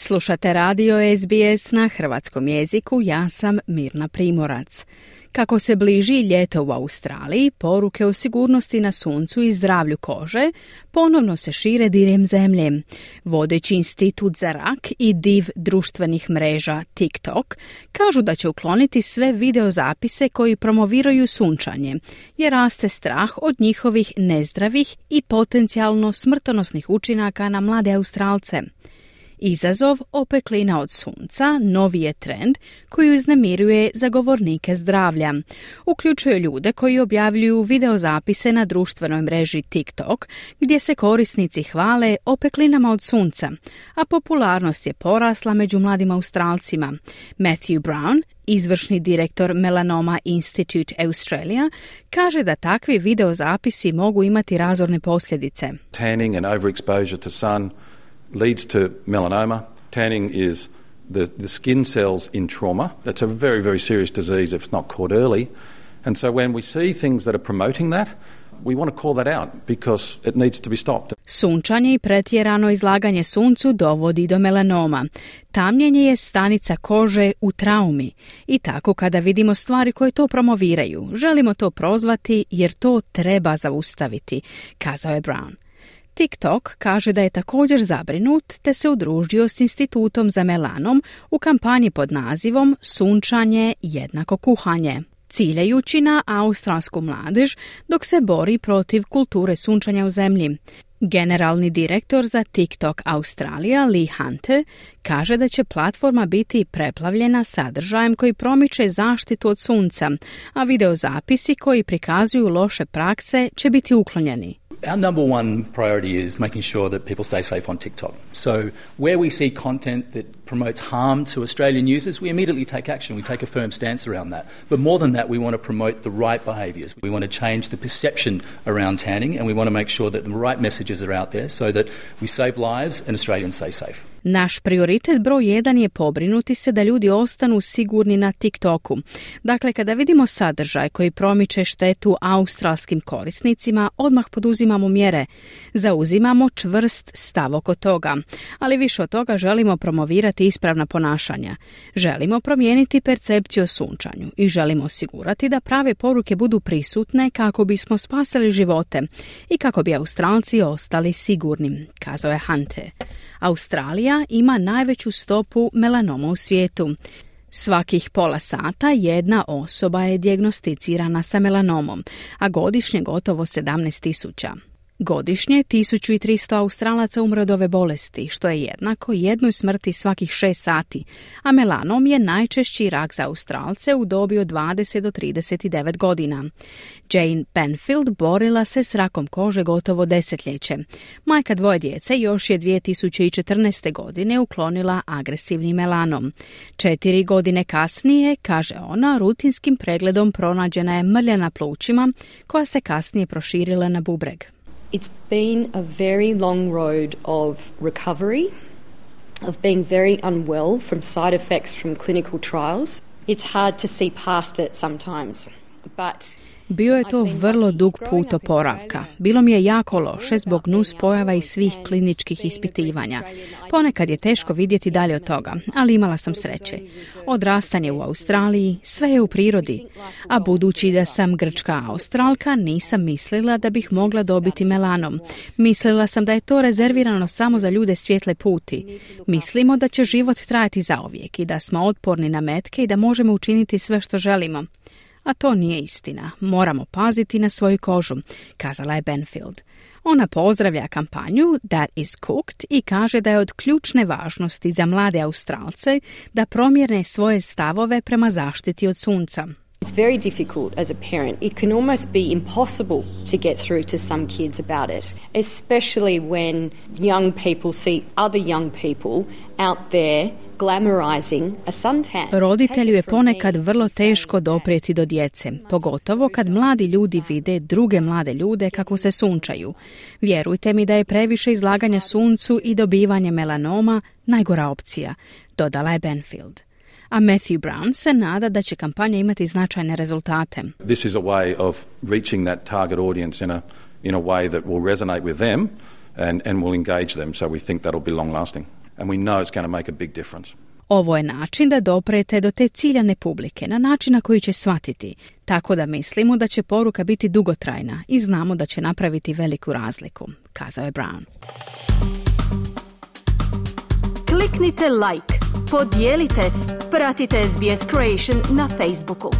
Slušate radio SBS na hrvatskom jeziku, ja sam Mirna Primorac. Kako se bliži ljeto u Australiji, poruke o sigurnosti na suncu i zdravlju kože ponovno se šire diljem zemlje. Vodeći institut za rak i div društvenih mreža TikTok kažu da će ukloniti sve videozapise koji promoviraju sunčanje, jer raste strah od njihovih nezdravih i potencijalno smrtonosnih učinaka na mlade Australce. Izazov opeklina od sunca novi je trend koji uznemiruje zagovornike zdravlja. Uključuje ljude koji objavljuju videozapise na društvenoj mreži TikTok gdje se korisnici hvale opeklinama od sunca, a popularnost je porasla među mladim Australcima. Matthew Brown, izvršni direktor Melanoma Institute Australia, kaže da takvi videozapisi mogu imati razorne posljedice. Tanning and overexposure to sun leads to melanoma. Tanning is the, the skin cells in trauma. That's a very, very serious disease if it's not caught early. And so when we see things that are promoting that, we want to call that out because it needs to be stopped. Sunčanje i pretjerano izlaganje suncu dovodi do melanoma. Tamljenje je stanica kože u traumi i tako kada vidimo stvari koje to promoviraju, želimo to prozvati jer to treba zaustaviti, kazao je Brown. TikTok kaže da je također zabrinut te se udružio s Institutom za melanom u kampanji pod nazivom Sunčanje jednako kuhanje ciljajući na australsku mladež dok se bori protiv kulture sunčanja u zemlji. Generalni direktor za TikTok Australija Lee Hunter kaže da će platforma biti preplavljena sadržajem koji promiče zaštitu od sunca, a videozapisi koji prikazuju loše prakse će biti uklonjeni. Our number one priority is making sure that people stay safe on TikTok. So, where we see content that promotes harm to Australian users, we immediately take action. We take a firm stance around that. But more than that, we want to promote the right behaviours. We want to change the perception around tanning, and we want to make sure that the right messages are out there so that we save lives and Australians stay safe. Naš prioritet broj jedan je pobrinuti se da ljudi ostanu sigurni na TikToku. Dakle, kada vidimo sadržaj koji promiče štetu australskim korisnicima, odmah poduzimamo mjere. Zauzimamo čvrst stav oko toga. Ali više od toga želimo promovirati ispravna ponašanja. Želimo promijeniti percepciju o sunčanju i želimo osigurati da prave poruke budu prisutne kako bismo spasili živote i kako bi Australci ostali sigurni, kazao je Hante. Australija ima najveću stopu melanoma u svijetu. Svakih pola sata jedna osoba je dijagnosticirana sa melanomom, a godišnje gotovo 17 tisuća. Godišnje 1300 Australaca umre od ove bolesti, što je jednako jednoj smrti svakih 6 sati, a melanom je najčešći rak za Australce u dobi od 20 do 39 godina. Jane Penfield borila se s rakom kože gotovo desetljeće. Majka dvoje djece još je 2014. godine uklonila agresivni melanom. Četiri godine kasnije, kaže ona, rutinskim pregledom pronađena je mrlja na plućima koja se kasnije proširila na bubreg. It's been a very long road of recovery, of being very unwell from side effects from clinical trials. It's hard to see past it sometimes, but Bio je to vrlo dug put oporavka. Bilo mi je jako loše zbog nus pojava i svih kliničkih ispitivanja. Ponekad je teško vidjeti dalje od toga, ali imala sam sreće. Odrastanje u Australiji, sve je u prirodi. A budući da sam grčka australka, nisam mislila da bih mogla dobiti melanom. Mislila sam da je to rezervirano samo za ljude svjetle puti. Mislimo da će život trajati zauvijek i da smo otporni na metke i da možemo učiniti sve što želimo a to nije istina. Moramo paziti na svoju kožu, kazala je Benfield. Ona pozdravlja kampanju That is Cooked i kaže da je od ključne važnosti za mlade Australce da promjerne svoje stavove prema zaštiti od sunca. It's very difficult as a parent. It can almost be impossible to get through to some kids about it, especially when young people see other young people out there Roditelju je ponekad vrlo teško doprijeti do djece, pogotovo kad mladi ljudi vide druge mlade ljude kako se sunčaju. Vjerujte mi da je previše izlaganja suncu i dobivanje melanoma najgora opcija, dodala je Benfield. A Matthew Brown se nada da će kampanja imati značajne rezultate. This is a way of reaching that target audience in a, in a way that will resonate with them and, and will engage them, so we think that'll be long lasting. And we know it's going to make a big difference. Ovo je način da doprete do te ciljane publike na način na koji će shvatiti, tako da mislimo da će poruka biti dugotrajna i znamo da će napraviti veliku razliku, kazao je Brown. Kliknite like, podijelite, pratite SBS Creation na Facebooku.